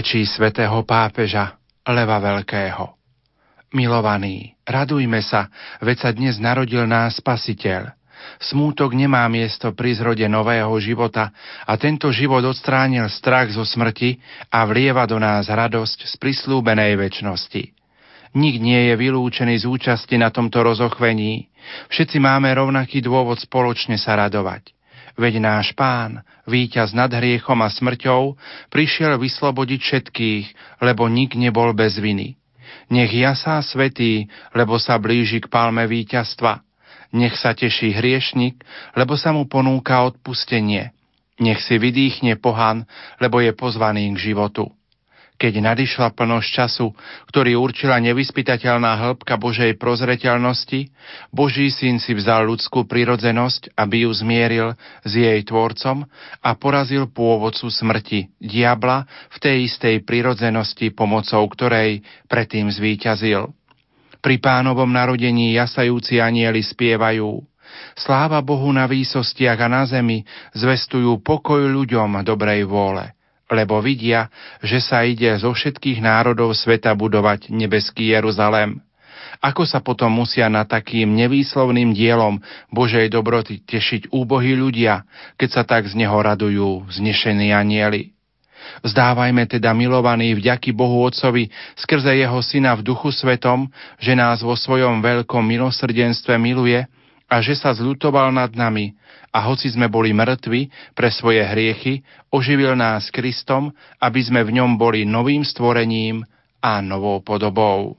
rečí svätého pápeža Leva Veľkého. Milovaní, radujme sa, veď sa dnes narodil nás Spasiteľ. Smútok nemá miesto pri zrode nového života a tento život odstránil strach zo smrti a vlieva do nás radosť z prislúbenej väčnosti. Nik nie je vylúčený z účasti na tomto rozochvení. Všetci máme rovnaký dôvod spoločne sa radovať. Veď náš pán, víťaz nad hriechom a smrťou, prišiel vyslobodiť všetkých, lebo nik nebol bez viny. Nech jasá svetý, lebo sa blíži k palme víťazstva. Nech sa teší hriešnik, lebo sa mu ponúka odpustenie. Nech si vydýchne pohan, lebo je pozvaný k životu keď nadišla plnosť času, ktorý určila nevyspytateľná hĺbka Božej prozreteľnosti, Boží syn si vzal ľudskú prirodzenosť, aby ju zmieril s jej tvorcom a porazil pôvodcu smrti, diabla, v tej istej prirodzenosti, pomocou ktorej predtým zvíťazil. Pri pánovom narodení jasajúci anieli spievajú Sláva Bohu na výsostiach a na zemi zvestujú pokoj ľuďom dobrej vôle lebo vidia, že sa ide zo všetkých národov sveta budovať nebeský Jeruzalém. Ako sa potom musia na takým nevýslovným dielom Božej dobroty tešiť úbohí ľudia, keď sa tak z neho radujú znešení anieli? Vzdávajme teda milovaní vďaky Bohu Otcovi skrze Jeho Syna v Duchu Svetom, že nás vo svojom veľkom milosrdenstve miluje a že sa zľutoval nad nami a hoci sme boli mŕtvi pre svoje hriechy, oživil nás Kristom, aby sme v ňom boli novým stvorením a novou podobou.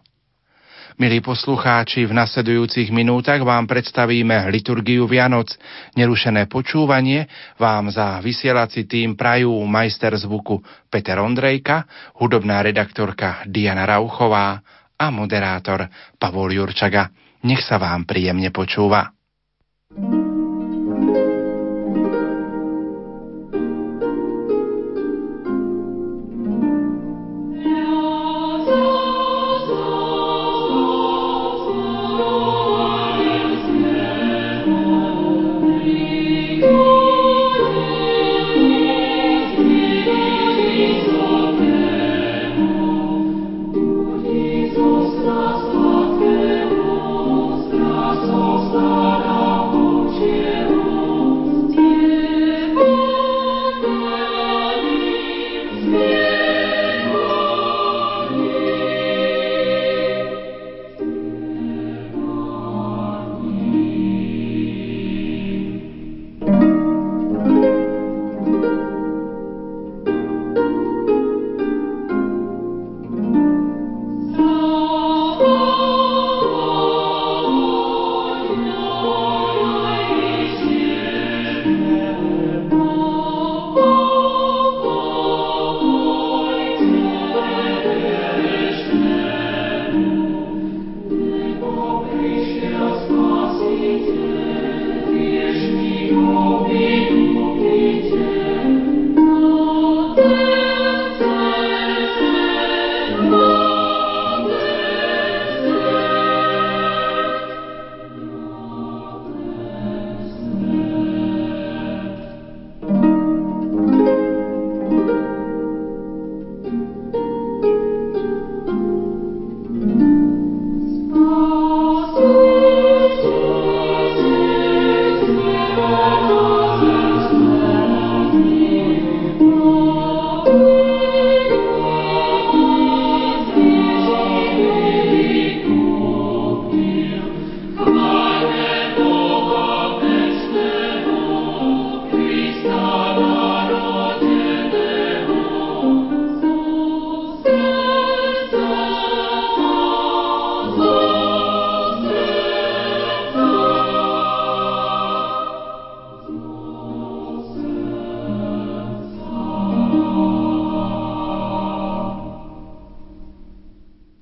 Milí poslucháči, v nasledujúcich minútach vám predstavíme liturgiu Vianoc. Nerušené počúvanie vám za vysielací tým prajú majster zvuku Peter Ondrejka, hudobná redaktorka Diana Rauchová a moderátor Pavol Jurčaga. Nech sa vám príjemne počúva.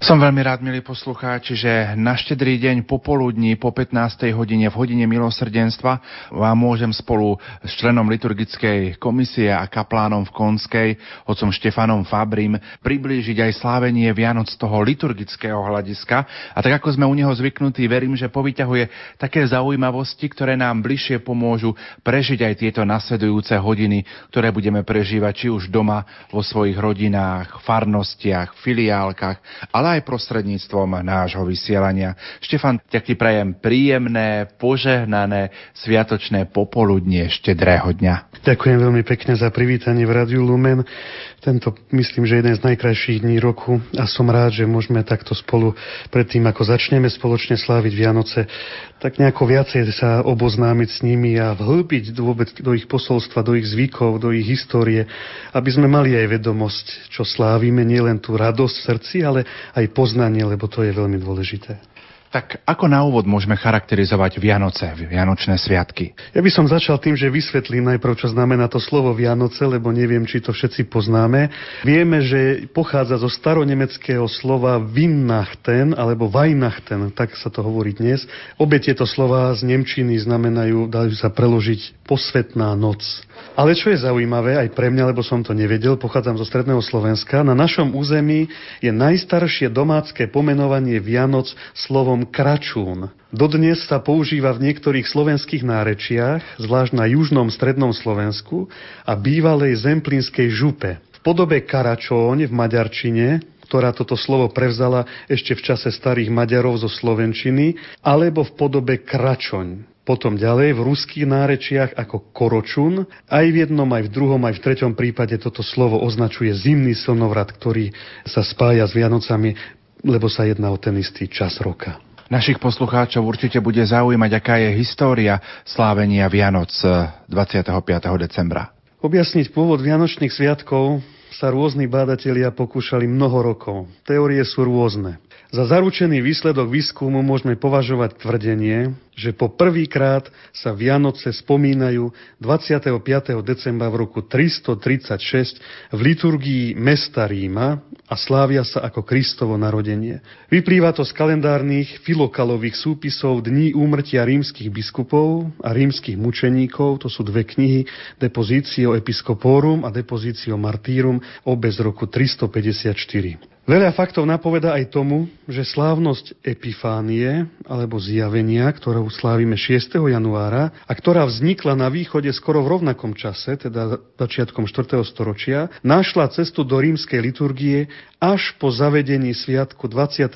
Som veľmi rád, milí poslucháči, že na štedrý deň popoludní po 15. hodine v hodine milosrdenstva vám môžem spolu s členom liturgickej komisie a kaplánom v Konskej, otcom Štefanom Fabrim, priblížiť aj slávenie Vianoc toho liturgického hľadiska. A tak ako sme u neho zvyknutí, verím, že povyťahuje také zaujímavosti, ktoré nám bližšie pomôžu prežiť aj tieto nasledujúce hodiny, ktoré budeme prežívať či už doma, vo svojich rodinách, farnostiach, filiálkach, ale aj prostredníctvom nášho vysielania. Štefan, ťa ti prajem príjemné, požehnané, sviatočné popoludnie štedrého dňa. Ďakujem veľmi pekne za privítanie v Radiu Lumen. Tento, myslím, že jeden z najkrajších dní roku a som rád, že môžeme takto spolu, predtým ako začneme spoločne sláviť Vianoce, tak nejako viacej sa oboznámiť s nimi a vhlbiť vôbec do ich posolstva, do ich zvykov, do ich histórie, aby sme mali aj vedomosť, čo slávime, nielen tú radosť v srdci, ale aj poznanie, lebo to je veľmi dôležité. Tak ako na úvod môžeme charakterizovať Vianoce, Vianočné sviatky? Ja by som začal tým, že vysvetlím najprv, čo znamená to slovo Vianoce, lebo neviem, či to všetci poznáme. Vieme, že pochádza zo staronemeckého slova Winnachten alebo Weihnachten, tak sa to hovorí dnes. Obe tieto slova z Nemčiny znamenajú, dajú sa preložiť posvetná noc. Ale čo je zaujímavé aj pre mňa, lebo som to nevedel, pochádzam zo stredného Slovenska, na našom území je najstaršie domácké pomenovanie Vianoc slovom kračún. Dodnes sa používa v niektorých slovenských nárečiach, zvlášť na južnom strednom Slovensku a bývalej zemplínskej župe. V podobe karačóň v maďarčine ktorá toto slovo prevzala ešte v čase starých Maďarov zo Slovenčiny, alebo v podobe kračoň. Potom ďalej v ruských nárečiach ako koročun. Aj v jednom, aj v druhom, aj v treťom prípade toto slovo označuje zimný slnovrat, ktorý sa spája s Vianocami, lebo sa jedná o ten istý čas roka. Našich poslucháčov určite bude zaujímať, aká je história slávenia Vianoc 25. decembra. Objasniť pôvod Vianočných sviatkov sa rôzni bádatelia pokúšali mnoho rokov. Teórie sú rôzne. Za zaručený výsledok výskumu môžeme považovať tvrdenie, že po prvýkrát sa Vianoce spomínajú 25. decembra v roku 336 v liturgii mesta Ríma a slávia sa ako Kristovo narodenie. Vyplýva to z kalendárnych filokalových súpisov Dní úmrtia rímskych biskupov a rímskych mučeníkov, to sú dve knihy Depositio Episcoporum a Depositio Martyrum, obe z roku 354. Veľa faktov napoveda aj tomu, že slávnosť Epifánie, alebo zjavenia, ktorú slávime 6. januára a ktorá vznikla na východe skoro v rovnakom čase, teda začiatkom 4. storočia, našla cestu do rímskej liturgie až po zavedení sviatku 25.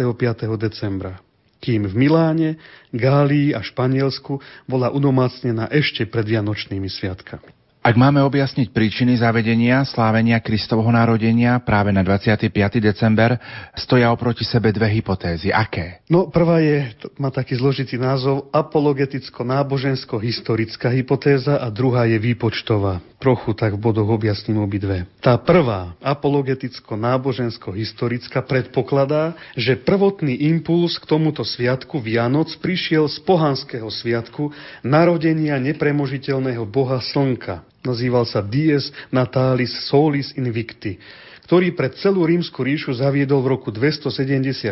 decembra kým v Miláne, Gálii a Španielsku bola udomácnená ešte pred Vianočnými sviatkami. Ak máme objasniť príčiny zavedenia slávenia Kristovho narodenia práve na 25. december, stoja oproti sebe dve hypotézy. Aké? No, prvá je, má taký zložitý názov, apologeticko-nábožensko-historická hypotéza a druhá je výpočtová. Trochu tak v bodoch objasním obidve. Tá prvá, apologeticko-nábožensko-historická, predpokladá, že prvotný impuls k tomuto sviatku Vianoc prišiel z pohanského sviatku narodenia nepremožiteľného boha Slnka nazýval sa Dies Natalis Solis Invicti ktorý pre celú rímsku ríšu zaviedol v roku 274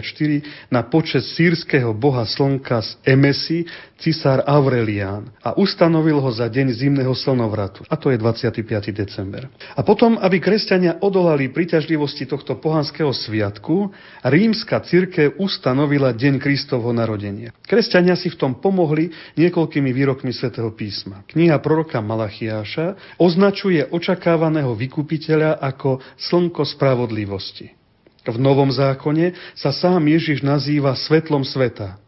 na počet sírskeho boha slnka z Emesi, cisár Aurelián a ustanovil ho za deň zimného slnovratu. A to je 25. december. A potom, aby kresťania odolali príťažlivosti tohto pohanského sviatku, rímska cirkev ustanovila deň Kristovho narodenia. Kresťania si v tom pomohli niekoľkými výrokmi svätého písma. Kniha proroka Malachiáša označuje očakávaného vykupiteľa ako slnko spravodlivosti. V Novom zákone sa sám Ježiš nazýva svetlom sveta.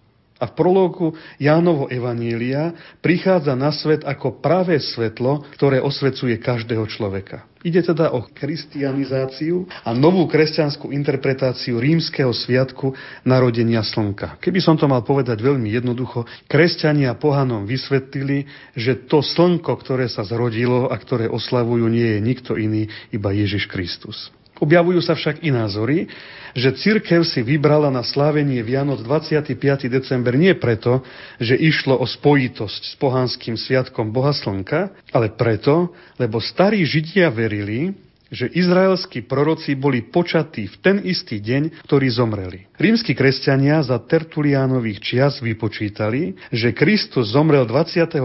A v prologu Jánovo Evanília prichádza na svet ako pravé svetlo, ktoré osvecuje každého človeka. Ide teda o kristianizáciu a novú kresťanskú interpretáciu rímskeho sviatku narodenia slnka. Keby som to mal povedať veľmi jednoducho, kresťania pohanom vysvetlili, že to slnko, ktoré sa zrodilo a ktoré oslavujú, nie je nikto iný, iba Ježiš Kristus. Objavujú sa však i názory, že cirkev si vybrala na slávenie Vianoc 25. december nie preto, že išlo o spojitosť s pohanským sviatkom Boha Slnka, ale preto, lebo starí Židia verili, že izraelskí proroci boli počatí v ten istý deň, ktorý zomreli. Rímsky kresťania za Tertuliánových čias vypočítali, že Kristus zomrel 25.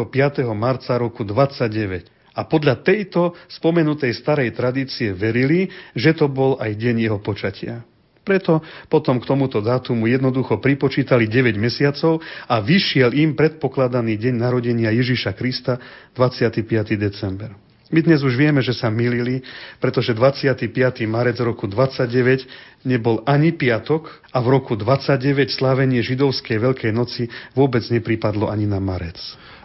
marca roku 29 a podľa tejto spomenutej starej tradície verili, že to bol aj deň jeho počatia. Preto potom k tomuto dátumu jednoducho pripočítali 9 mesiacov a vyšiel im predpokladaný deň narodenia Ježiša Krista 25. december. My dnes už vieme, že sa milili, pretože 25. marec roku 29 nebol ani piatok a v roku 29 slávenie židovskej Veľkej noci vôbec nepripadlo ani na marec.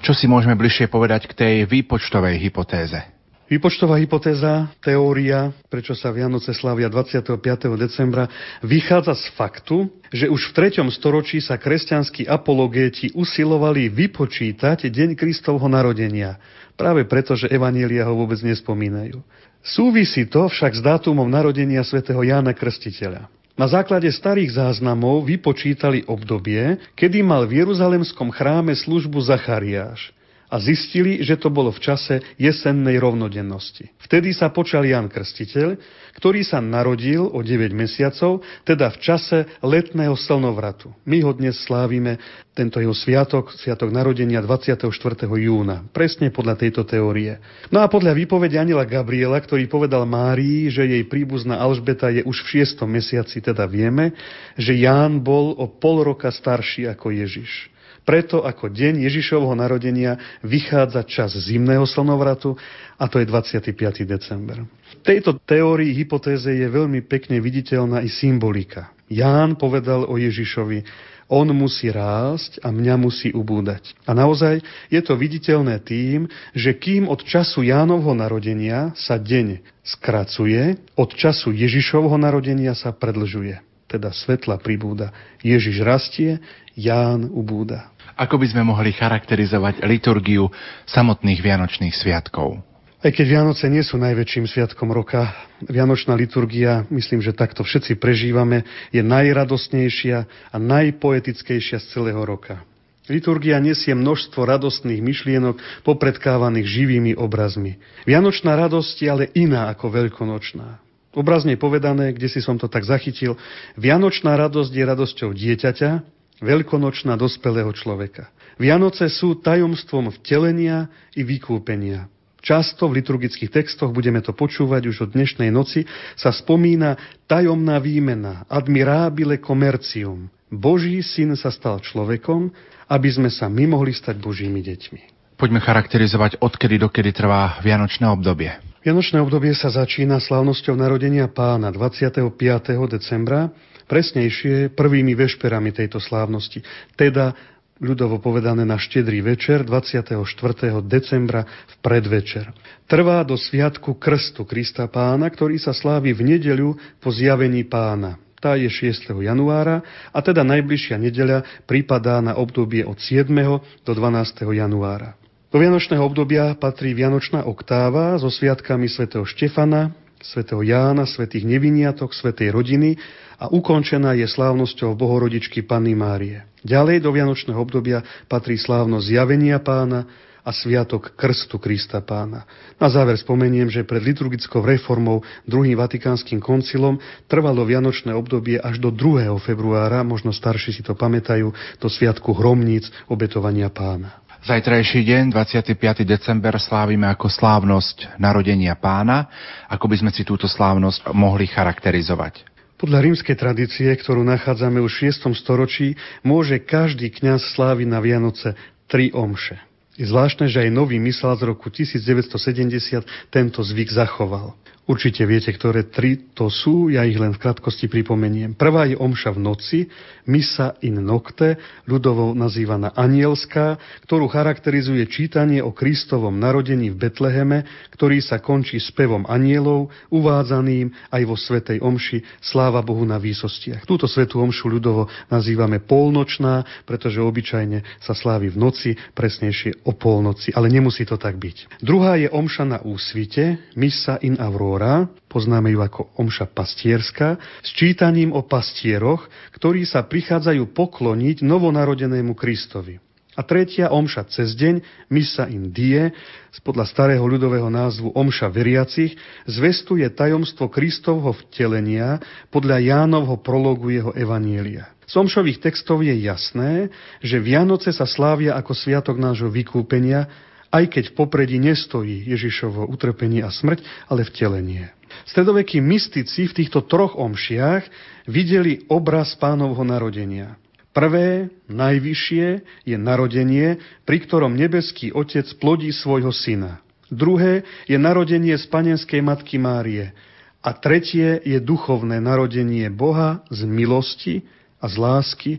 Čo si môžeme bližšie povedať k tej výpočtovej hypotéze? Výpočtová hypotéza, teória, prečo sa Vianoce slavia 25. decembra, vychádza z faktu, že už v 3. storočí sa kresťanskí apologéti usilovali vypočítať deň Kristovho narodenia, práve preto, že Evanielia ho vôbec nespomínajú. Súvisí to však s dátumom narodenia svätého Jána Krstiteľa. Na základe starých záznamov vypočítali obdobie, kedy mal v Jeruzalemskom chráme službu Zachariáš a zistili, že to bolo v čase jesennej rovnodennosti. Vtedy sa počal Jan Krstiteľ, ktorý sa narodil o 9 mesiacov, teda v čase letného slnovratu. My ho dnes slávime, tento jeho sviatok, sviatok narodenia 24. júna, presne podľa tejto teórie. No a podľa výpovede Anila Gabriela, ktorý povedal Márii, že jej príbuzná Alžbeta je už v 6. mesiaci, teda vieme, že Ján bol o pol roka starší ako Ježiš. Preto ako deň Ježišovho narodenia vychádza čas zimného slnovratu a to je 25. december. V tejto teórii hypotéze je veľmi pekne viditeľná i symbolika. Ján povedal o Ježišovi, on musí rásť a mňa musí ubúdať. A naozaj je to viditeľné tým, že kým od času Jánovho narodenia sa deň skracuje, od času Ježišovho narodenia sa predlžuje. Teda svetla pribúda. Ježiš rastie, Ján ubúda. Ako by sme mohli charakterizovať liturgiu samotných Vianočných sviatkov? Aj keď Vianoce nie sú najväčším sviatkom roka, Vianočná liturgia, myslím, že takto všetci prežívame, je najradostnejšia a najpoetickejšia z celého roka. Liturgia nesie množstvo radostných myšlienok popredkávaných živými obrazmi. Vianočná radosť je ale iná ako veľkonočná. Obrazne povedané, kde si som to tak zachytil, Vianočná radosť je radosťou dieťaťa, veľkonočná dospelého človeka. Vianoce sú tajomstvom vtelenia i vykúpenia. Často v liturgických textoch, budeme to počúvať už od dnešnej noci, sa spomína tajomná výmena, admirabile commercium. Boží syn sa stal človekom, aby sme sa my mohli stať Božími deťmi. Poďme charakterizovať, odkedy dokedy trvá Vianočné obdobie. Vianočné obdobie sa začína slávnosťou narodenia pána 25. decembra presnejšie prvými vešperami tejto slávnosti, teda ľudovo povedané na štedrý večer 24. decembra v predvečer. Trvá do sviatku Krstu Krista pána, ktorý sa slávi v nedeľu po zjavení pána. Tá je 6. januára a teda najbližšia nedeľa prípadá na obdobie od 7. do 12. januára. Do Vianočného obdobia patrí Vianočná oktáva so sviatkami svätého Štefana, svätého Jána, svätých Neviniatok, svätej rodiny a ukončená je slávnosťou Bohorodičky Panny Márie. Ďalej do Vianočného obdobia patrí slávnosť zjavenia pána a sviatok Krstu Krista pána. Na záver spomeniem, že pred liturgickou reformou druhým vatikánskym koncilom trvalo Vianočné obdobie až do 2. februára, možno starší si to pamätajú, do sviatku hromníc obetovania pána. Zajtrajší deň, 25. december, slávime ako slávnosť narodenia pána. Ako by sme si túto slávnosť mohli charakterizovať? Podľa rímskej tradície, ktorú nachádzame už v 6. storočí, môže každý kňaz sláviť na Vianoce tri omše. Je zvláštne, že aj nový myslel z roku 1970 tento zvyk zachoval. Určite viete, ktoré tri to sú, ja ich len v krátkosti pripomeniem. Prvá je omša v noci, misa in nocte, ľudovo nazývaná anielská, ktorú charakterizuje čítanie o Kristovom narodení v Betleheme, ktorý sa končí spevom anielov, uvádzaným aj vo Svetej omši Sláva Bohu na výsostiach. Túto svetú omšu ľudovo nazývame polnočná, pretože obyčajne sa slávi v noci, presnejšie o polnoci, ale nemusí to tak byť. Druhá je omša na úsvite, misa in aurora, Tóra, poznáme ju ako omša pastierska, s čítaním o pastieroch, ktorí sa prichádzajú pokloniť novonarodenému Kristovi. A tretia omša cez deň, Misa in die, podľa starého ľudového názvu Omša veriacich, zvestuje tajomstvo Kristovho vtelenia podľa Jánovho prologu jeho Evanielia. Z omšových textov je jasné, že Vianoce sa slávia ako sviatok nášho vykúpenia, aj keď v popredí nestojí Ježišovo utrpenie a smrť, ale vtelenie. Stredovekí mystici v týchto troch omšiach videli obraz pánovho narodenia. Prvé, najvyššie, je narodenie, pri ktorom nebeský Otec plodí svojho syna. Druhé je narodenie z panenskej matky Márie. A tretie je duchovné narodenie Boha z milosti a z lásky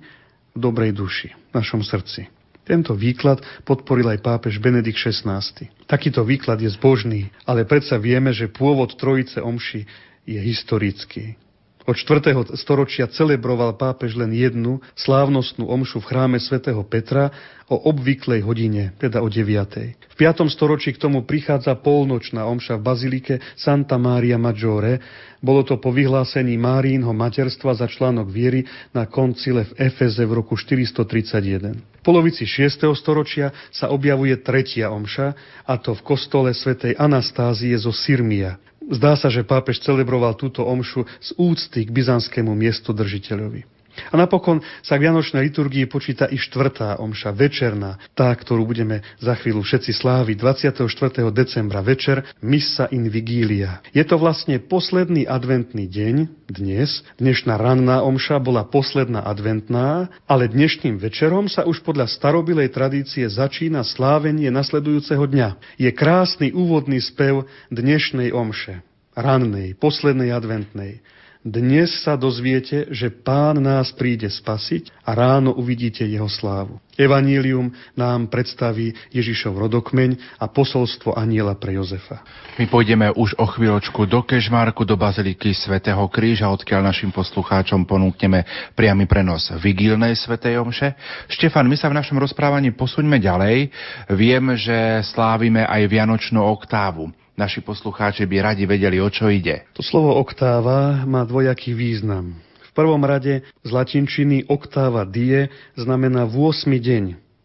v dobrej duši, v našom srdci. Tento výklad podporil aj pápež Benedikt XVI. Takýto výklad je zbožný, ale predsa vieme, že pôvod Trojice Omši je historický. Od 4. storočia celebroval pápež len jednu slávnostnú omšu v chráme svätého Petra o obvyklej hodine, teda o 9. V 5. storočí k tomu prichádza polnočná omša v bazilike Santa Maria Maggiore. Bolo to po vyhlásení Márínho materstva za článok viery na koncile v Efeze v roku 431. V polovici 6. storočia sa objavuje tretia omša, a to v kostole svätej Anastázie zo Sirmia. Zdá sa, že pápež celebroval túto omšu z úcty k byzantskému miestodržiteľovi. A napokon sa k Vianočnej liturgii počíta i štvrtá omša, večerná, tá, ktorú budeme za chvíľu všetci sláviť 24. decembra večer, Missa in Vigilia. Je to vlastne posledný adventný deň, dnes. Dnešná ranná omša bola posledná adventná, ale dnešným večerom sa už podľa starobilej tradície začína slávenie nasledujúceho dňa. Je krásny úvodný spev dnešnej omše rannej, poslednej adventnej. Dnes sa dozviete, že Pán nás príde spasiť a ráno uvidíte jeho slávu. Evanílium nám predstaví Ježišov rodokmeň a posolstvo aniela pre Jozefa. My pôjdeme už o chvíľočku do Kežmarku, do Baziliky svätého Kríža, odkiaľ našim poslucháčom ponúkneme priamy prenos vigílnej svätej omše. Štefan, my sa v našom rozprávaní posuňme ďalej. Viem, že slávime aj Vianočnú oktávu. Naši poslucháči by radi vedeli, o čo ide. To slovo oktáva má dvojaký význam. V prvom rade z latinčiny oktáva die znamená 8 deň,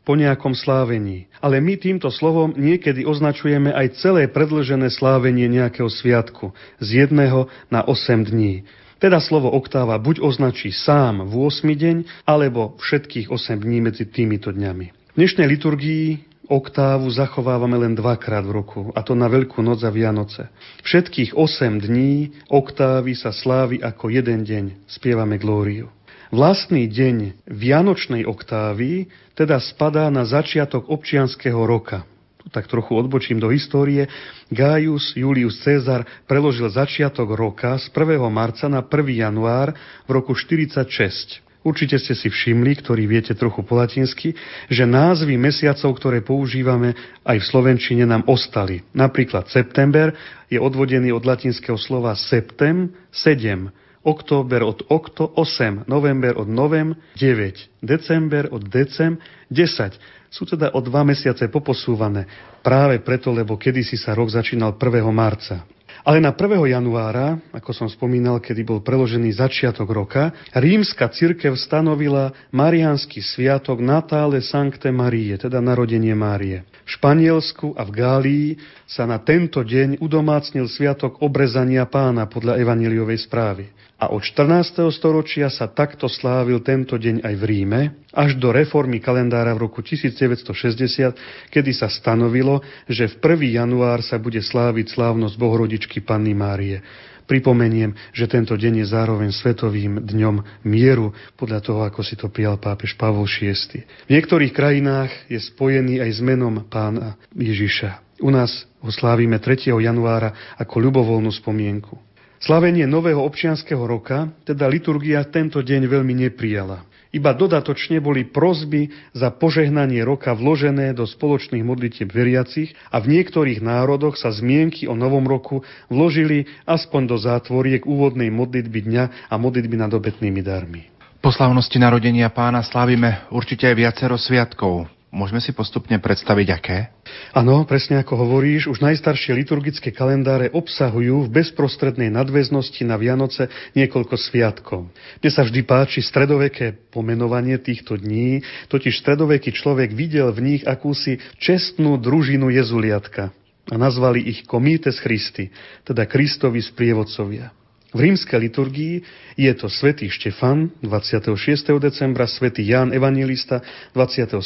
po nejakom slávení. Ale my týmto slovom niekedy označujeme aj celé predlžené slávenie nejakého sviatku z jedného na 8 dní. Teda slovo oktáva buď označí sám v 8 deň, alebo všetkých 8 dní medzi týmito dňami. V dnešnej liturgii oktávu zachovávame len dvakrát v roku, a to na Veľkú noc a Vianoce. Všetkých 8 dní oktávy sa slávi ako jeden deň, spievame glóriu. Vlastný deň Vianočnej oktávy teda spadá na začiatok občianského roka. Tu tak trochu odbočím do histórie. Gaius Julius Cezar preložil začiatok roka z 1. marca na 1. január v roku 46. Určite ste si všimli, ktorí viete trochu po latinsky, že názvy mesiacov, ktoré používame aj v Slovenčine, nám ostali. Napríklad september je odvodený od latinského slova septem, 7, október od okto, 8, november od novem, 9, december od decem, 10. Sú teda o dva mesiace poposúvané. Práve preto, lebo kedysi sa rok začínal 1. marca. Ale na 1. januára, ako som spomínal, kedy bol preložený začiatok roka, rímska cirkev stanovila mariánsky sviatok Natále Sancte Marie, teda narodenie Márie. V Španielsku a v Gálii sa na tento deň udomácnil sviatok obrezania pána podľa evaníliovej správy. A od 14. storočia sa takto slávil tento deň aj v Ríme, až do reformy kalendára v roku 1960, kedy sa stanovilo, že v 1. január sa bude sláviť slávnosť Bohorodičky Panny Márie. Pripomeniem, že tento deň je zároveň svetovým dňom mieru, podľa toho, ako si to prijal pápež Pavol VI. V niektorých krajinách je spojený aj s menom pána Ježiša. U nás ho slávime 3. januára ako ľubovoľnú spomienku. Slavenie nového občianského roka, teda liturgia tento deň veľmi neprijala. Iba dodatočne boli prozby za požehnanie roka vložené do spoločných modlitieb veriacich a v niektorých národoch sa zmienky o novom roku vložili aspoň do zátvoriek úvodnej modlitby dňa a modlitby nad obetnými darmi. Po slavnosti narodenia pána slávime určite aj viacero sviatkov. Môžeme si postupne predstaviť, aké? Áno, presne ako hovoríš, už najstaršie liturgické kalendáre obsahujú v bezprostrednej nadväznosti na Vianoce niekoľko sviatkov. Mne sa vždy páči stredoveké pomenovanie týchto dní, totiž stredoveký človek videl v nich akúsi čestnú družinu jezuliatka a nazvali ich Comites Christi, teda Kristovi sprievodcovia. V rímskej liturgii je to svätý Štefan 26. decembra, svätý Ján Evangelista 27.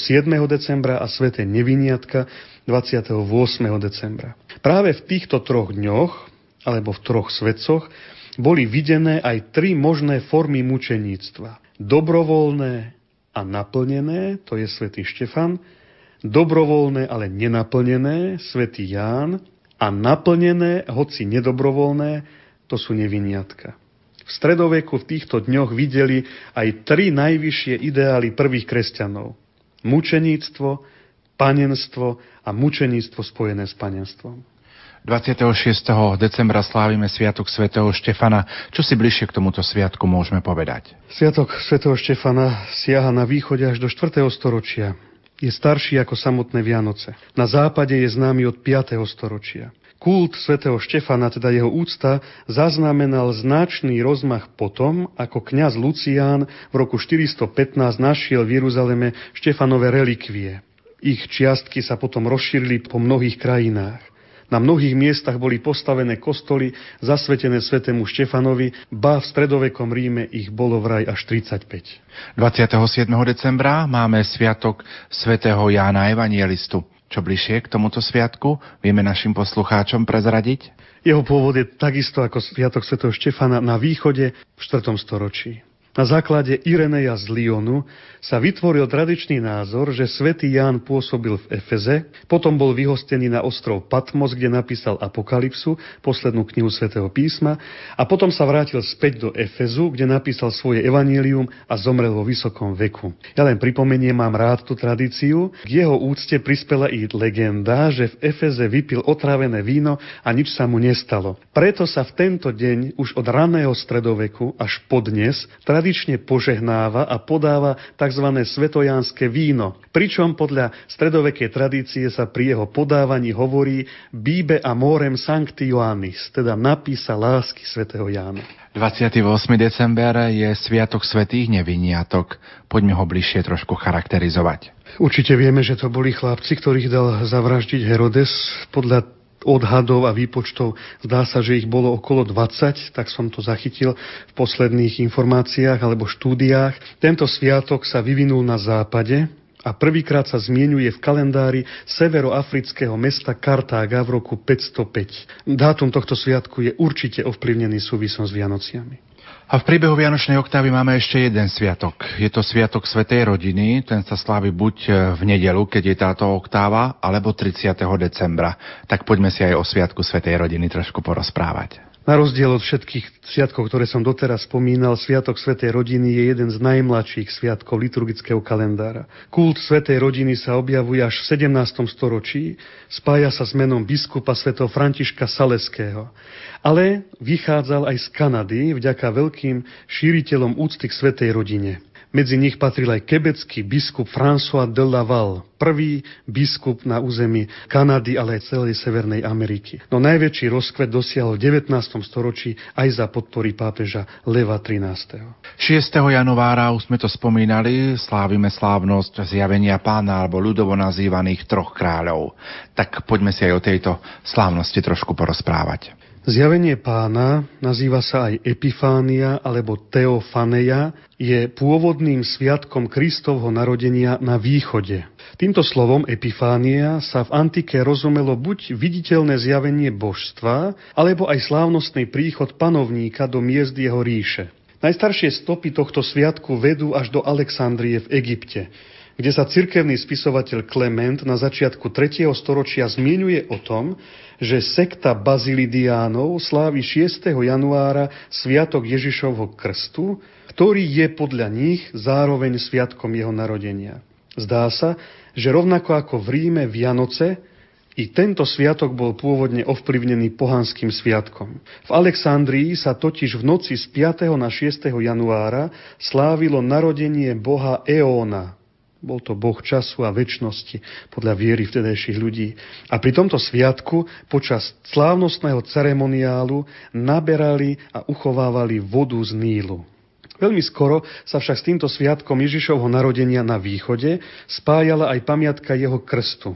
decembra a sväté Neviniatka 28. decembra. Práve v týchto troch dňoch, alebo v troch svetcoch, boli videné aj tri možné formy mučeníctva. Dobrovoľné a naplnené, to je svätý Štefan, dobrovoľné, ale nenaplnené, svätý Ján a naplnené, hoci nedobrovoľné, to sú neviniatka. V stredoveku v týchto dňoch videli aj tri najvyššie ideály prvých kresťanov. Mučeníctvo, panenstvo a mučeníctvo spojené s panenstvom. 26. decembra slávime Sviatok svätého Štefana. Čo si bližšie k tomuto sviatku môžeme povedať? Sviatok svätého Štefana siaha na východe až do 4. storočia. Je starší ako samotné Vianoce. Na západe je známy od 5. storočia. Kult svätého Štefana, teda jeho úcta, zaznamenal značný rozmach potom, ako kňaz Lucián v roku 415 našiel v Jeruzaleme Štefanové relikvie. Ich čiastky sa potom rozšírili po mnohých krajinách. Na mnohých miestach boli postavené kostoly zasvetené svetému Štefanovi, ba v stredovekom Ríme ich bolo vraj až 35. 27. decembra máme sviatok svätého Jána Evangelistu. Čo bližšie k tomuto sviatku vieme našim poslucháčom prezradiť? Jeho pôvod je takisto ako Sviatok Sv. Štefana na východe v 4. storočí. Na základe Ireneja z Lyonu sa vytvoril tradičný názor, že svätý Ján pôsobil v Efeze, potom bol vyhostený na ostrov Patmos, kde napísal Apokalypsu, poslednú knihu svätého písma, a potom sa vrátil späť do Efezu, kde napísal svoje evanílium a zomrel vo vysokom veku. Ja len pripomeniem, mám rád tú tradíciu. K jeho úcte prispela i legenda, že v Efeze vypil otrávené víno a nič sa mu nestalo. Preto sa v tento deň už od raného stredoveku až podnes tradične požehnáva a podáva tzv. svetojánske víno. Pričom podľa stredovekej tradície sa pri jeho podávaní hovorí Bíbe a morem sancti Ioannis, teda napísa lásky svätého Jána. 28. december je Sviatok svetých neviniatok. Poďme ho bližšie trošku charakterizovať. Určite vieme, že to boli chlapci, ktorých dal zavraždiť Herodes. Podľa odhadov a výpočtov zdá sa, že ich bolo okolo 20, tak som to zachytil v posledných informáciách alebo štúdiách. Tento sviatok sa vyvinul na západe, a prvýkrát sa zmienuje v kalendári severoafrického mesta Kartága v roku 505. Dátum tohto sviatku je určite ovplyvnený súvisom s Vianociami. A v príbehu Vianočnej oktávy máme ešte jeden sviatok. Je to sviatok Svetej rodiny, ten sa slávi buď e, v nedelu, keď je táto oktáva, alebo 30. decembra. Tak poďme si aj o sviatku Svetej rodiny trošku porozprávať. Na rozdiel od všetkých sviatkov, ktoré som doteraz spomínal, Sviatok Svetej rodiny je jeden z najmladších sviatkov liturgického kalendára. Kult Svetej rodiny sa objavuje až v 17. storočí, spája sa s menom biskupa svätého Františka Saleského ale vychádzal aj z Kanady vďaka veľkým šíriteľom úcty k svetej rodine. Medzi nich patril aj kebecký biskup François de Laval, prvý biskup na území Kanady, ale aj celej Severnej Ameriky. No najväčší rozkvet dosiahol v 19. storočí aj za podpory pápeža Leva 13. 6. januára, už sme to spomínali, slávime slávnosť zjavenia pána alebo ľudovo nazývaných troch kráľov. Tak poďme si aj o tejto slávnosti trošku porozprávať. Zjavenie pána, nazýva sa aj Epifánia alebo Teofaneja, je pôvodným sviatkom Kristovho narodenia na východe. Týmto slovom Epifánia sa v antike rozumelo buď viditeľné zjavenie božstva, alebo aj slávnostný príchod panovníka do miest jeho ríše. Najstaršie stopy tohto sviatku vedú až do Alexandrie v Egypte, kde sa cirkevný spisovateľ Klement na začiatku 3. storočia zmienuje o tom, že sekta Bazilidiánov slávi 6. januára Sviatok Ježišovho krstu, ktorý je podľa nich zároveň sviatkom jeho narodenia. Zdá sa, že rovnako ako v Ríme Vianoce, i tento sviatok bol pôvodne ovplyvnený pohanským sviatkom. V Alexandrii sa totiž v noci z 5. na 6. januára slávilo narodenie boha Eóna, Bol to Boh času a väčšnosti podľa viery vtedajších ľudí. A pri tomto sviatku počas slávnostného ceremoniálu naberali a uchovávali vodu z Nílu. Veľmi skoro sa však s týmto sviatkom Ježišovho narodenia na východe spájala aj pamiatka jeho krstu.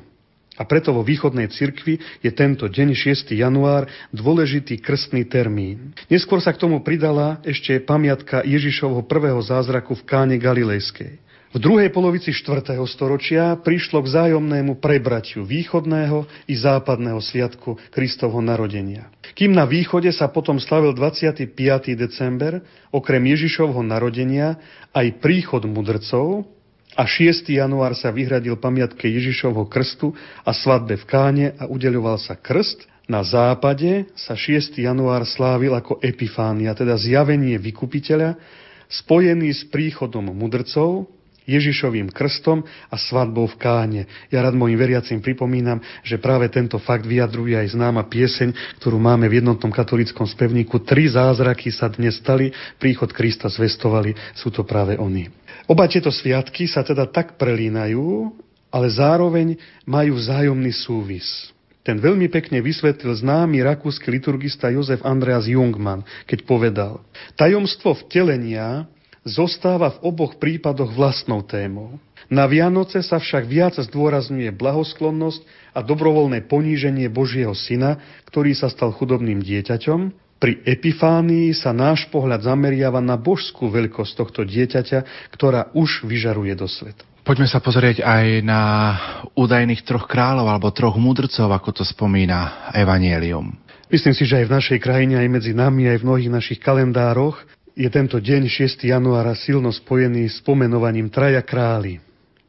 A preto vo východnej cirkvi je tento deň 6. január dôležitý krstný termín. Neskôr sa k tomu pridala ešte pamiatka Ježišovho prvého zázraku v káne Galilejskej. V druhej polovici 4. storočia prišlo k zájomnému prebratiu východného i západného sviatku Kristovho narodenia. Kým na východe sa potom slavil 25. december, okrem Ježišovho narodenia, aj príchod mudrcov, a 6. január sa vyhradil pamiatke Ježišovho krstu a svadbe v Káne a udeľoval sa krst. Na západe sa 6. január slávil ako Epifánia, teda zjavenie vykupiteľa, spojený s príchodom mudrcov, Ježišovým krstom a svadbou v Káne. Ja rád mojim veriacim pripomínam, že práve tento fakt vyjadruje aj známa pieseň, ktorú máme v jednotnom katolickom spevníku. Tri zázraky sa dnes stali, príchod Krista zvestovali, sú to práve oni. Oba tieto sviatky sa teda tak prelínajú, ale zároveň majú vzájomný súvis. Ten veľmi pekne vysvetlil známy rakúsky liturgista Jozef Andreas Jungmann, keď povedal, tajomstvo vtelenia zostáva v oboch prípadoch vlastnou témou. Na Vianoce sa však viac zdôrazňuje blahosklonnosť a dobrovoľné poníženie Božieho syna, ktorý sa stal chudobným dieťaťom. Pri Epifánii sa náš pohľad zameriava na božskú veľkosť tohto dieťaťa, ktorá už vyžaruje do sveta. Poďme sa pozrieť aj na údajných troch kráľov alebo troch mudrcov, ako to spomína Evangelium. Myslím si, že aj v našej krajine, aj medzi nami, aj v mnohých našich kalendároch je tento deň 6. januára silno spojený s pomenovaním Traja králi.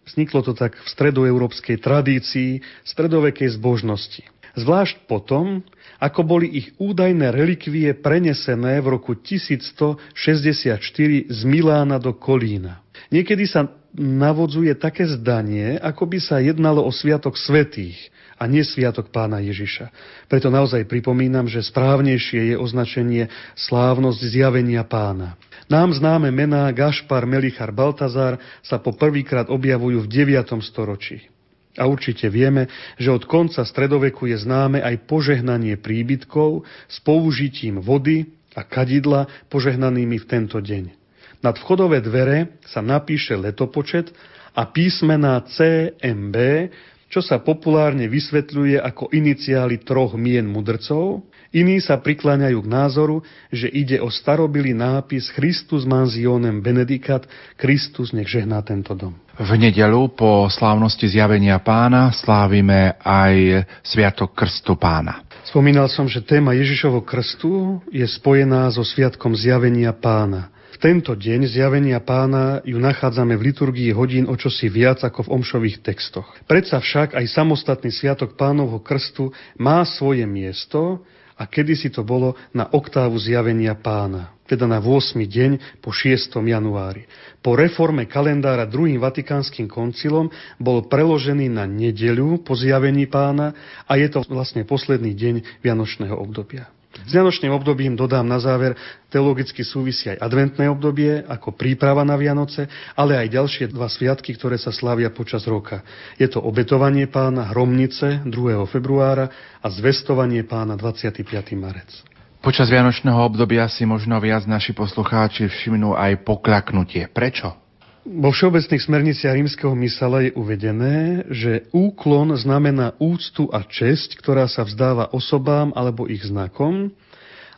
Vzniklo to tak v stredoeurópskej tradícii stredovekej zbožnosti. Zvlášť potom, ako boli ich údajné relikvie prenesené v roku 1164 z Milána do Kolína. Niekedy sa navodzuje také zdanie, ako by sa jednalo o sviatok svetých – a nie sviatok pána Ježiša. Preto naozaj pripomínam, že správnejšie je označenie slávnosť zjavenia pána. Nám známe mená Gašpar, Melichar, Baltazar sa po prvýkrát objavujú v 9. storočí. A určite vieme, že od konca stredoveku je známe aj požehnanie príbytkov s použitím vody a kadidla požehnanými v tento deň. Nad vchodové dvere sa napíše letopočet a písmená CMB čo sa populárne vysvetľuje ako iniciály troch mien mudrcov, iní sa prikláňajú k názoru, že ide o starobilý nápis Christus mansionem benedicat, Kristus nech žehná tento dom. V nedelu po slávnosti zjavenia pána slávime aj Sviatok Krstu pána. Spomínal som, že téma Ježišovo krstu je spojená so Sviatkom zjavenia pána tento deň zjavenia pána ju nachádzame v liturgii hodín o čosi viac ako v omšových textoch. Predsa však aj samostatný sviatok pánovho krstu má svoje miesto a kedysi to bolo na oktávu zjavenia pána, teda na 8. deň po 6. januári. Po reforme kalendára druhým vatikánskym koncilom bol preložený na nedeľu po zjavení pána a je to vlastne posledný deň Vianočného obdobia. S Vianočným obdobím dodám na záver teologicky súvisí aj adventné obdobie ako príprava na Vianoce, ale aj ďalšie dva sviatky, ktoré sa slávia počas roka. Je to obetovanie pána Hromnice 2. februára a zvestovanie pána 25. marec. Počas Vianočného obdobia si možno viac naši poslucháči všimnú aj pokľaknutie. Prečo? Vo všeobecných smerniciach rímskeho mysala je uvedené, že úklon znamená úctu a česť, ktorá sa vzdáva osobám alebo ich znakom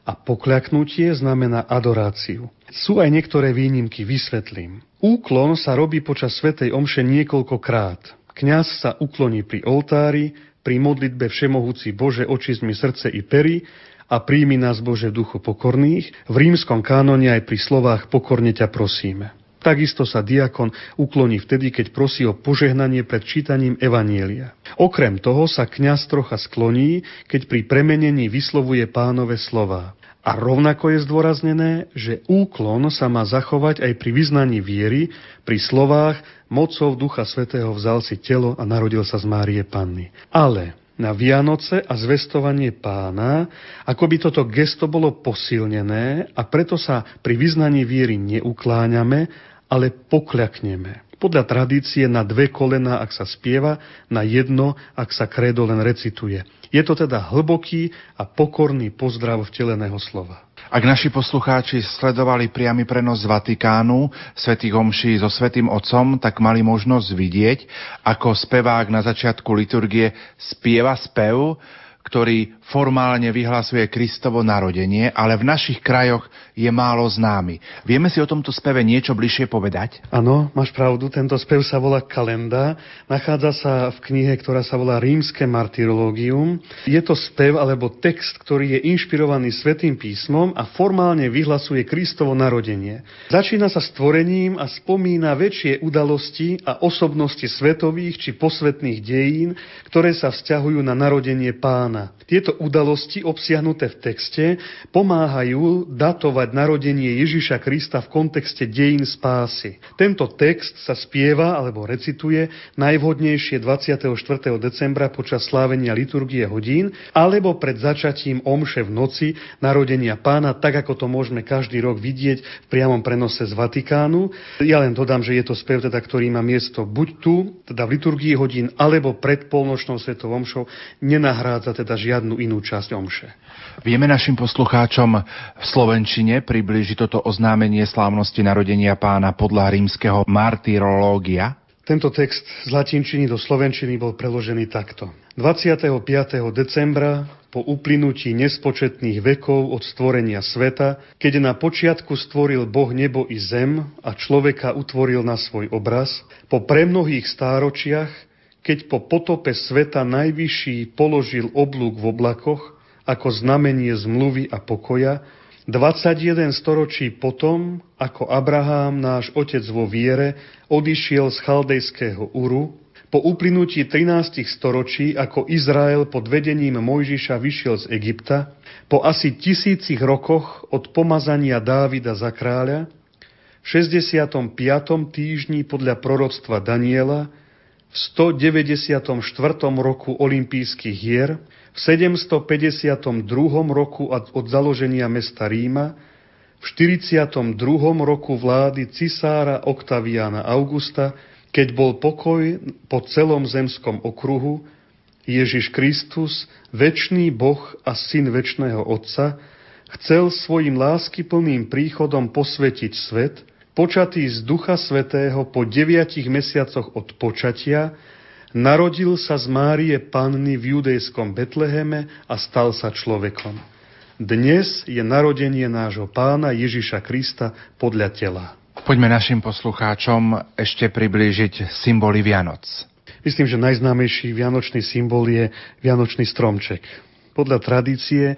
a pokľaknutie znamená adoráciu. Sú aj niektoré výnimky, vysvetlím. Úklon sa robí počas Svetej Omše niekoľkokrát. Kňaz sa ukloní pri oltári, pri modlitbe Všemohúci Bože očist mi srdce i pery a príjmi nás Bože duchu pokorných, v rímskom kánone aj pri slovách pokorne ťa prosíme. Takisto sa diakon ukloní vtedy, keď prosí o požehnanie pred čítaním Evanielia. Okrem toho sa kňaz trocha skloní, keď pri premenení vyslovuje pánové slova. A rovnako je zdôraznené, že úklon sa má zachovať aj pri vyznaní viery, pri slovách mocou Ducha Svetého vzal si telo a narodil sa z Márie Panny. Ale na Vianoce a zvestovanie pána, ako by toto gesto bolo posilnené a preto sa pri vyznaní viery neukláňame, ale pokľakneme. Podľa tradície na dve kolena, ak sa spieva, na jedno, ak sa kredo len recituje. Je to teda hlboký a pokorný pozdrav vteleného slova. Ak naši poslucháči sledovali priamy prenos z Vatikánu, svätých omší so svätým Otcom, tak mali možnosť vidieť, ako spevák na začiatku liturgie spieva spev, ktorý formálne vyhlasuje Kristovo narodenie, ale v našich krajoch je málo známy. Vieme si o tomto speve niečo bližšie povedať? Áno, máš pravdu, tento spev sa volá Kalenda. Nachádza sa v knihe, ktorá sa volá Rímske martyrológium. Je to spev alebo text, ktorý je inšpirovaný Svetým písmom a formálne vyhlasuje Kristovo narodenie. Začína sa stvorením a spomína väčšie udalosti a osobnosti svetových či posvetných dejín, ktoré sa vzťahujú na narodenie pána. Tieto udalosti obsiahnuté v texte pomáhajú datovať narodenie Ježiša Krista v kontexte dejín spásy. Tento text sa spieva alebo recituje najvhodnejšie 24. decembra počas slávenia liturgie hodín alebo pred začatím omše v noci narodenia pána, tak ako to môžeme každý rok vidieť v priamom prenose z Vatikánu. Ja len dodám, že je to spev, teda, ktorý má miesto buď tu, teda v liturgii hodín, alebo pred polnočnou svetou omšou, nenahrádza teda žiadnu inú časť omše. Vieme našim poslucháčom v Slovenčine približiť toto oznámenie slávnosti narodenia pána podľa rímskeho martyrológia? Tento text z latinčiny do slovenčiny bol preložený takto. 25. decembra po uplynutí nespočetných vekov od stvorenia sveta, keď na počiatku stvoril Boh nebo i zem a človeka utvoril na svoj obraz, po premnohých stáročiach keď po potope sveta najvyšší položil oblúk v oblakoch ako znamenie zmluvy a pokoja, 21 storočí potom, ako Abraham, náš otec vo viere, odišiel z chaldejského Uru, po uplynutí 13 storočí, ako Izrael pod vedením Mojžiša vyšiel z Egypta, po asi tisícich rokoch od pomazania Dávida za kráľa, v 65. týždni podľa proroctva Daniela v 194. roku olympijských hier, v 752. roku od založenia mesta Ríma, v 42. roku vlády cisára Oktaviana Augusta, keď bol pokoj po celom zemskom okruhu, Ježiš Kristus, väčší Boh a syn väčšného Otca, chcel svojim láskyplným príchodom posvetiť svet – počatý z Ducha Svetého po deviatich mesiacoch od počatia, narodil sa z Márie Panny v judejskom Betleheme a stal sa človekom. Dnes je narodenie nášho pána Ježiša Krista podľa tela. Poďme našim poslucháčom ešte priblížiť symboly Vianoc. Myslím, že najznámejší vianočný symbol je vianočný stromček podľa tradície,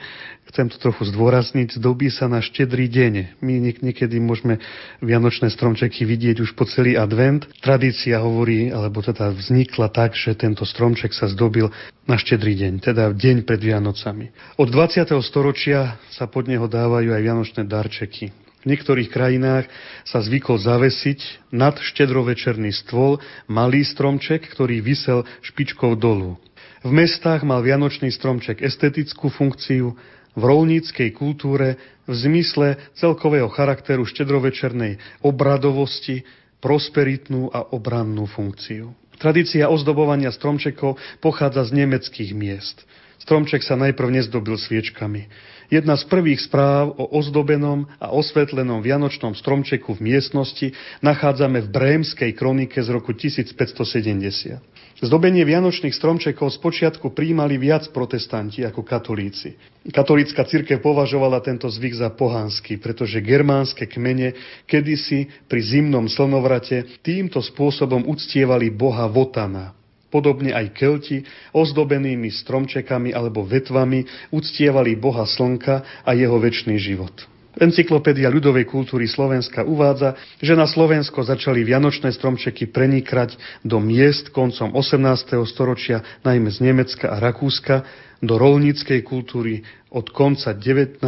chcem to trochu zdôrazniť, zdobí sa na štedrý deň. My niekedy môžeme vianočné stromčeky vidieť už po celý advent. Tradícia hovorí, alebo teda vznikla tak, že tento stromček sa zdobil na štedrý deň, teda deň pred Vianocami. Od 20. storočia sa pod neho dávajú aj vianočné darčeky. V niektorých krajinách sa zvykol zavesiť nad štedrovečerný stôl malý stromček, ktorý vysel špičkou dolu. V mestách mal vianočný stromček estetickú funkciu, v rolníckej kultúre v zmysle celkového charakteru štedrovečernej obradovosti, prosperitnú a obrannú funkciu. Tradícia ozdobovania stromčekov pochádza z nemeckých miest. Stromček sa najprv nezdobil sviečkami. Jedna z prvých správ o ozdobenom a osvetlenom vianočnom stromčeku v miestnosti nachádzame v Brémskej kronike z roku 1570. Zdobenie vianočných stromčekov spočiatku príjmali viac protestanti ako katolíci. Katolícka cirkev považovala tento zvyk za pohanský, pretože germánske kmene kedysi pri zimnom slnovrate týmto spôsobom uctievali boha Votana. Podobne aj Kelti ozdobenými stromčekami alebo vetvami uctievali boha slnka a jeho väčší život. Encyklopédia ľudovej kultúry Slovenska uvádza, že na Slovensko začali vianočné stromčeky prenikať do miest koncom 18. storočia, najmä z Nemecka a Rakúska, do rolníckej kultúry od konca 19.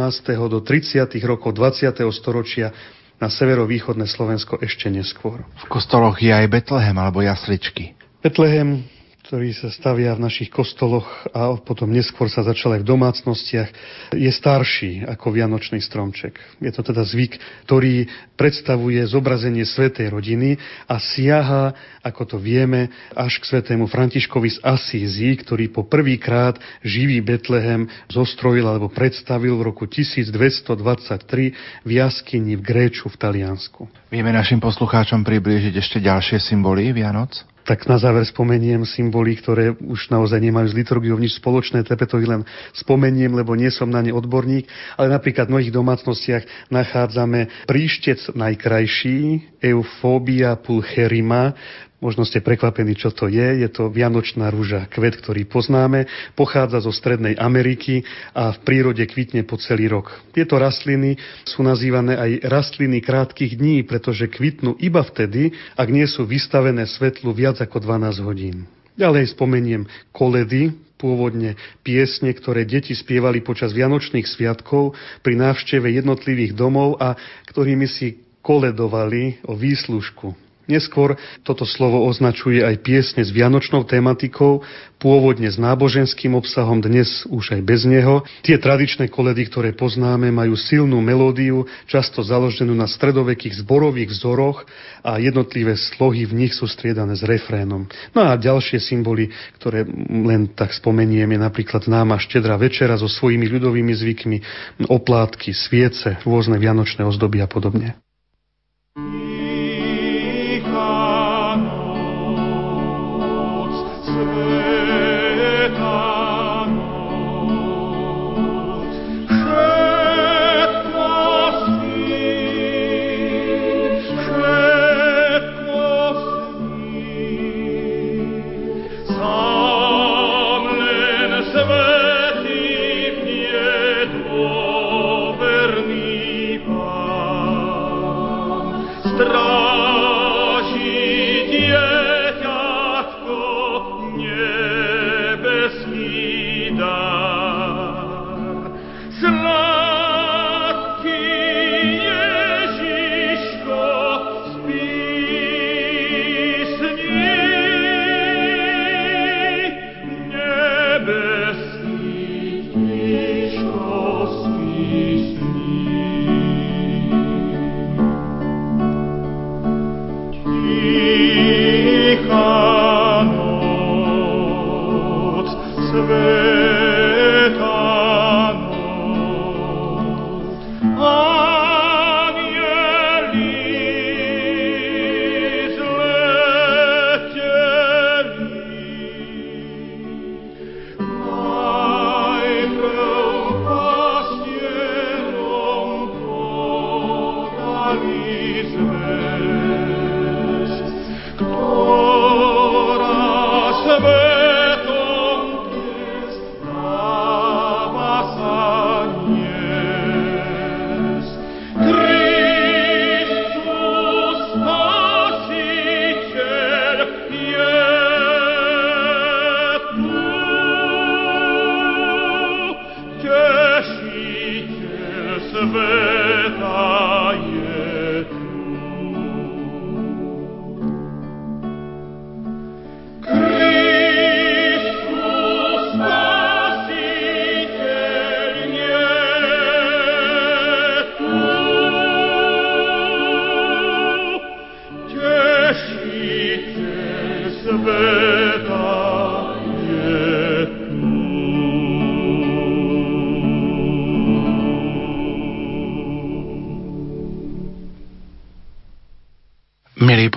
do 30. rokov 20. storočia na severovýchodné Slovensko ešte neskôr. V kostoloch je aj Betlehem alebo jasličky. Betlehem ktorý sa stavia v našich kostoloch a potom neskôr sa začal aj v domácnostiach, je starší ako Vianočný stromček. Je to teda zvyk, ktorý predstavuje zobrazenie svetej rodiny a siaha, ako to vieme, až k svetému Františkovi z Asízy, ktorý po prvýkrát živý Betlehem zostrojil alebo predstavil v roku 1223 v jaskyni v Gréču v Taliansku. Vieme našim poslucháčom priblížiť ešte ďalšie symboly Vianoc? Tak na záver spomeniem symboly, ktoré už naozaj nemajú s liturgiou nič spoločné, tepe to len spomeniem, lebo nie som na ne odborník, ale napríklad v mnohých domácnostiach nachádzame príštec najkrajší, eufóbia pulcherima, Možno ste prekvapení, čo to je. Je to vianočná rúža, kvet, ktorý poznáme. Pochádza zo Strednej Ameriky a v prírode kvitne po celý rok. Tieto rastliny sú nazývané aj rastliny krátkých dní, pretože kvitnú iba vtedy, ak nie sú vystavené svetlu viac ako 12 hodín. Ďalej spomeniem koledy, pôvodne piesne, ktoré deti spievali počas Vianočných sviatkov pri návšteve jednotlivých domov a ktorými si koledovali o výslužku Neskôr toto slovo označuje aj piesne s vianočnou tematikou, pôvodne s náboženským obsahom, dnes už aj bez neho. Tie tradičné koledy, ktoré poznáme, majú silnú melódiu, často založenú na stredovekých zborových vzoroch a jednotlivé slohy v nich sú striedané s refrénom. No a ďalšie symboly, ktoré len tak spomeniem, je napríklad známa štedrá večera so svojimi ľudovými zvykmi, oplátky, sviece, rôzne vianočné ozdoby a podobne. Amen.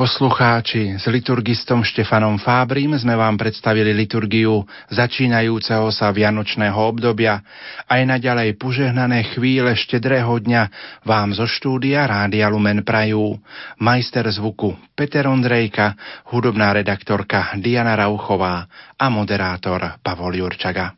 Poslucháči, s liturgistom Štefanom Fábrim sme vám predstavili liturgiu začínajúceho sa vianočného obdobia. Aj naďalej požehnané chvíle štedrého dňa vám zo štúdia Rádia Lumen prajú majster zvuku Peter Ondrejka, hudobná redaktorka Diana Rauchová a moderátor Pavol Jurčaga.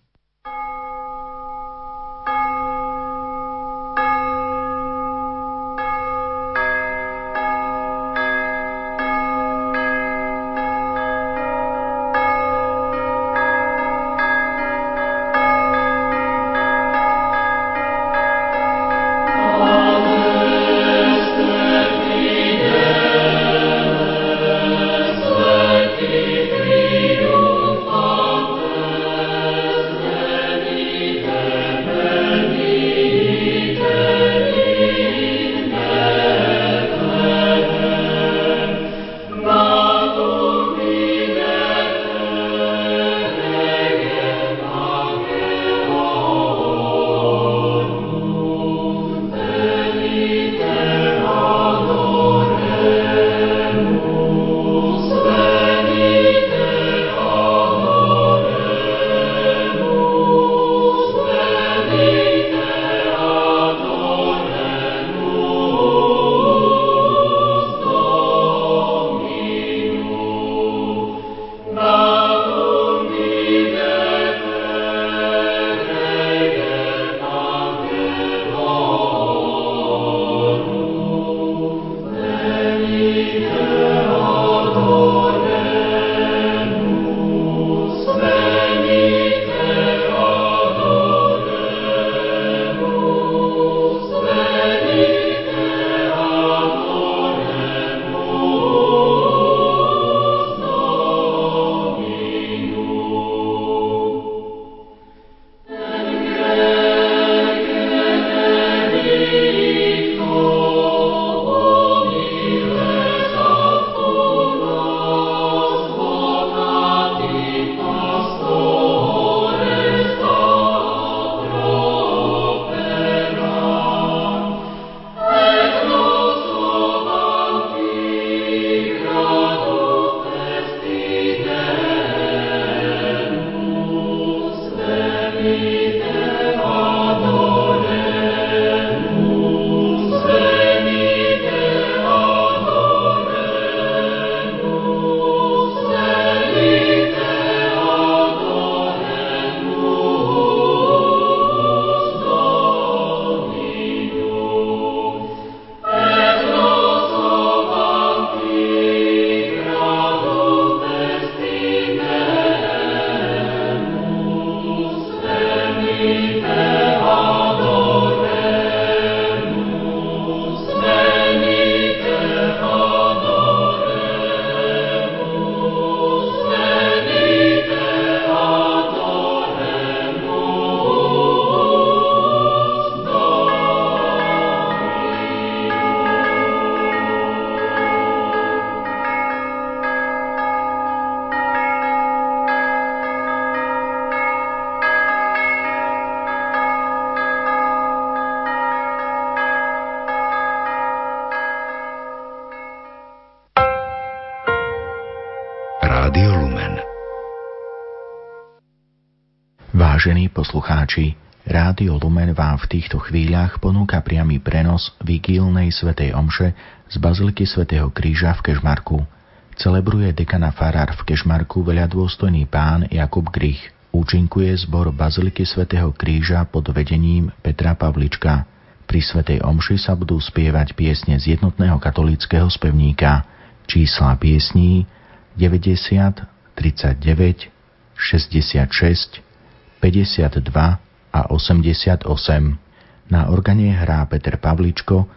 Poslucháči, Rádio Lumen vám v týchto chvíľach ponúka priamy prenos vigílnej svätej omše z Baziliky svätého Kríža v Kežmarku. Celebruje dekana Farar v Kežmarku veľadôstojný pán Jakub Grich. Účinkuje zbor Baziliky svätého Kríža pod vedením Petra Pavlička. Pri svätej omši sa budú spievať piesne z jednotného katolického spevníka. Čísla piesní 90, 39, 66, 52 a 88. Na organe hrá Peter Pavličko,